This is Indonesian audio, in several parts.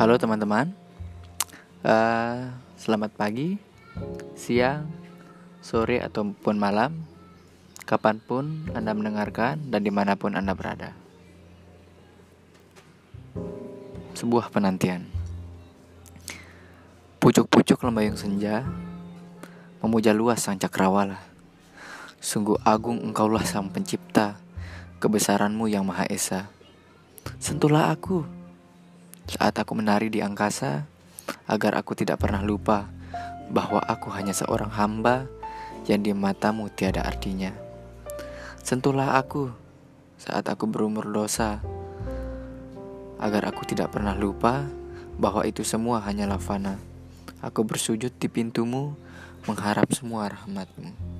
Halo teman-teman, uh, selamat pagi, siang, sore ataupun malam, kapan pun Anda mendengarkan dan di mana pun Anda berada. Sebuah penantian. Pucuk-pucuk lembayung senja memuja luas sang cakrawala. Sungguh agung engkaulah sang pencipta, kebesaranmu yang maha esa. Sentuhlah aku saat aku menari di angkasa, agar aku tidak pernah lupa bahwa aku hanya seorang hamba yang di matamu tiada artinya. Sentuhlah aku saat aku berumur dosa, agar aku tidak pernah lupa bahwa itu semua hanyalah fana. Aku bersujud di pintumu, mengharap semua rahmatmu.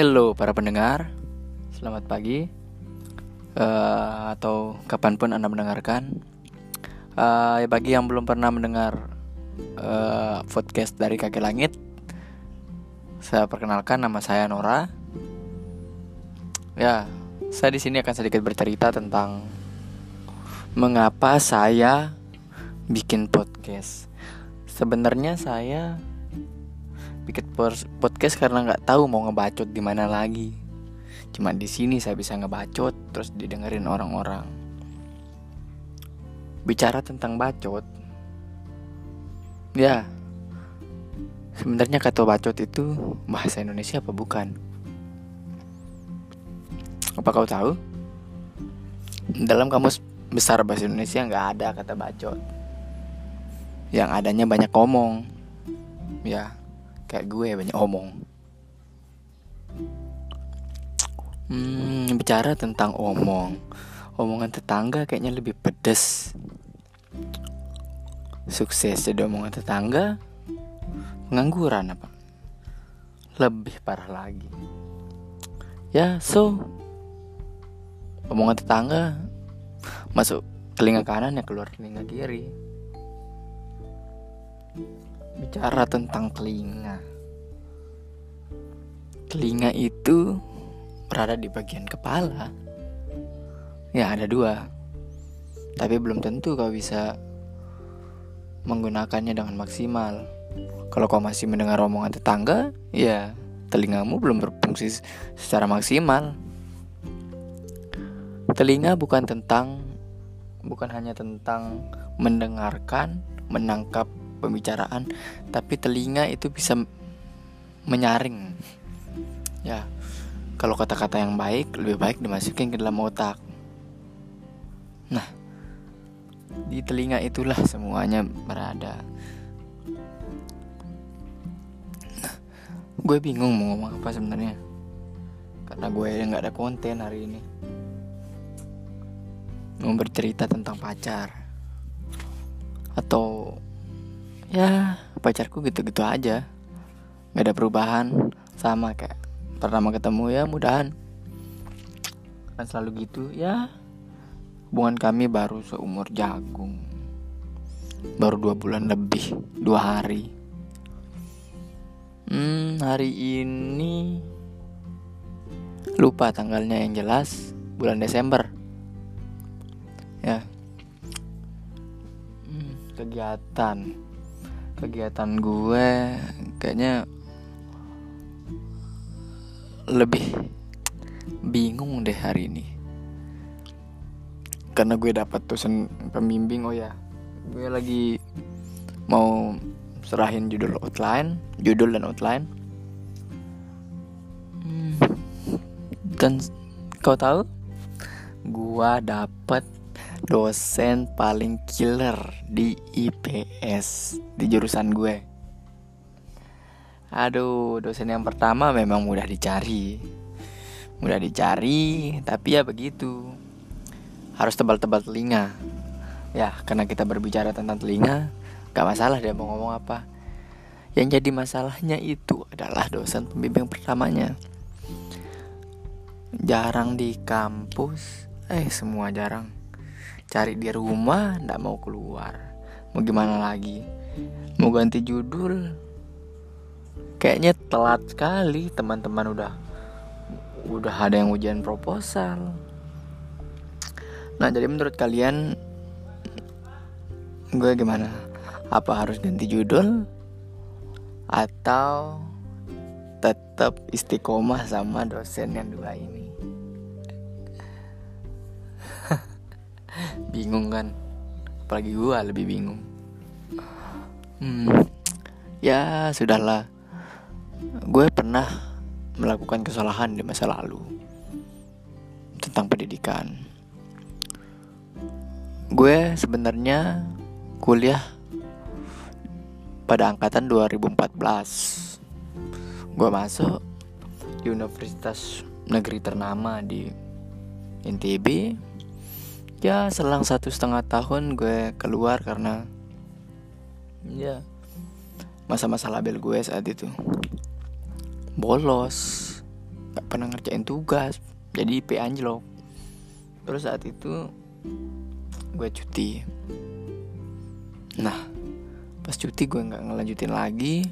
Halo para pendengar, selamat pagi uh, atau kapan pun anda mendengarkan. Uh, bagi yang belum pernah mendengar uh, podcast dari kaki langit, saya perkenalkan nama saya Nora. Ya, saya di sini akan sedikit bercerita tentang mengapa saya bikin podcast. Sebenarnya saya bikin podcast karena nggak tahu mau ngebacot di mana lagi. Cuma di sini saya bisa ngebacot terus didengerin orang-orang. Bicara tentang bacot, ya sebenarnya kata bacot itu bahasa Indonesia apa bukan? Apa kau tahu? Dalam kamus besar bahasa Indonesia nggak ada kata bacot. Yang adanya banyak omong. Ya, kayak gue banyak omong. Hmm, bicara tentang omong. Omongan tetangga kayaknya lebih pedes. Sukses jadi omongan tetangga pengangguran apa? Lebih parah lagi. Ya so omongan tetangga masuk telinga kanan ya keluar telinga kiri bicara tentang telinga. Telinga itu berada di bagian kepala. Ya, ada dua. Tapi belum tentu kau bisa menggunakannya dengan maksimal. Kalau kau masih mendengar omongan tetangga, ya telingamu belum berfungsi secara maksimal. Telinga bukan tentang bukan hanya tentang mendengarkan, menangkap pembicaraan tapi telinga itu bisa menyaring. Ya kalau kata-kata yang baik lebih baik dimasukin ke dalam otak. Nah di telinga itulah semuanya berada. Nah, gue bingung mau ngomong apa sebenarnya. Karena gue nggak ada konten hari ini. Mau bercerita tentang pacar. Atau ya pacarku gitu-gitu aja. Nggak ada perubahan. Sama kayak pertama ketemu ya mudahan. Kan selalu gitu ya. Hubungan kami baru seumur jagung. Baru dua bulan lebih dua hari. Hmm hari ini lupa tanggalnya yang jelas bulan Desember. Ya. Hmm, kegiatan kegiatan gue kayaknya lebih bingung deh hari ini. Karena gue dapat tulisan pembimbing oh ya gue lagi mau serahin judul outline judul dan outline. Hmm, dan kau tahu? Gue dapat dosen paling killer di IPS di jurusan gue. Aduh, dosen yang pertama memang mudah dicari. Mudah dicari, tapi ya begitu. Harus tebal-tebal telinga. Ya, karena kita berbicara tentang telinga, gak masalah dia mau ngomong apa. Yang jadi masalahnya itu adalah dosen pembimbing pertamanya. Jarang di kampus, eh semua jarang cari di rumah ndak mau keluar. Mau gimana lagi? Mau ganti judul? Kayaknya telat sekali teman-teman udah udah ada yang ujian proposal. Nah jadi menurut kalian gue gimana? Apa harus ganti judul? Atau tetap istiqomah sama dosen yang dua ini bingung kan? Apalagi gue lebih bingung. Hmm, ya sudahlah. Gue pernah melakukan kesalahan di masa lalu tentang pendidikan. Gue sebenarnya kuliah pada angkatan 2014 gue masuk di universitas negeri ternama di NTB ya selang satu setengah tahun gue keluar karena ya masa-masa label gue saat itu. Bolos gak pernah ngerjain tugas jadi IP anjlok. Terus saat itu gue cuti. Nah pas cuti gue nggak ngelanjutin lagi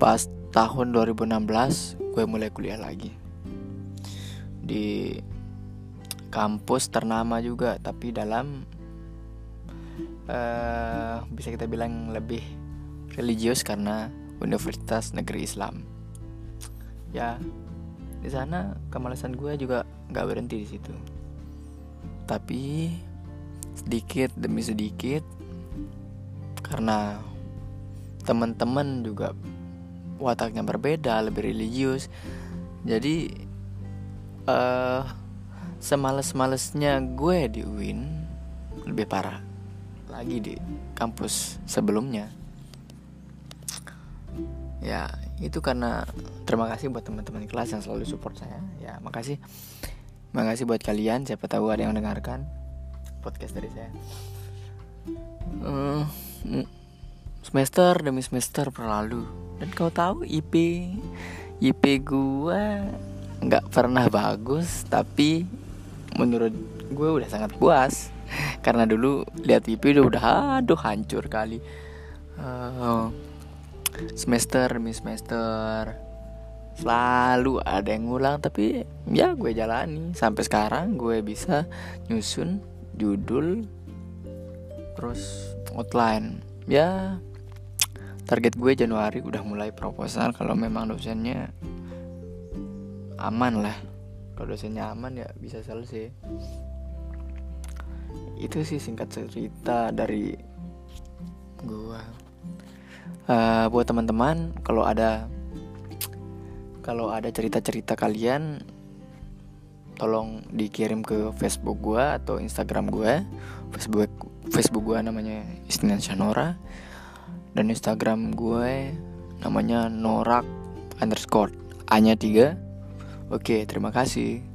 pas tahun 2016 gue mulai kuliah lagi. Di kampus ternama juga tapi dalam uh, bisa kita bilang lebih religius karena Universitas Negeri Islam. Ya di sana kemalasan gue juga nggak berhenti di situ. Tapi sedikit demi sedikit karena teman-teman juga wataknya berbeda lebih religius. Jadi uh, semales-malesnya gue di UIN lebih parah lagi di kampus sebelumnya. Ya itu karena terima kasih buat teman-teman kelas yang selalu support saya. Ya makasih. Makasih buat kalian siapa tahu ada yang mendengarkan podcast dari saya. Uh, semester demi semester berlalu. Dan kau tahu IP IP gua nggak pernah bagus tapi menurut gue udah sangat puas. Karena dulu lihat TV udah udah aduh hancur kali. Uh, semester demi semester selalu ada yang ngulang tapi ya gue jalani. Sampai sekarang gue bisa nyusun judul terus outline. Ya target gue Januari udah mulai proposal. Kalau memang dosennya aman lah kalau dosennya aman ya bisa selesai itu sih singkat cerita dari gua. Uh, buat teman-teman kalau ada kalau ada cerita-cerita kalian tolong dikirim ke Facebook gua atau Instagram gua. Facebook Facebook gua namanya Istinan Shanora dan Instagram gue namanya norak underscore a nya tiga Oke, terima kasih.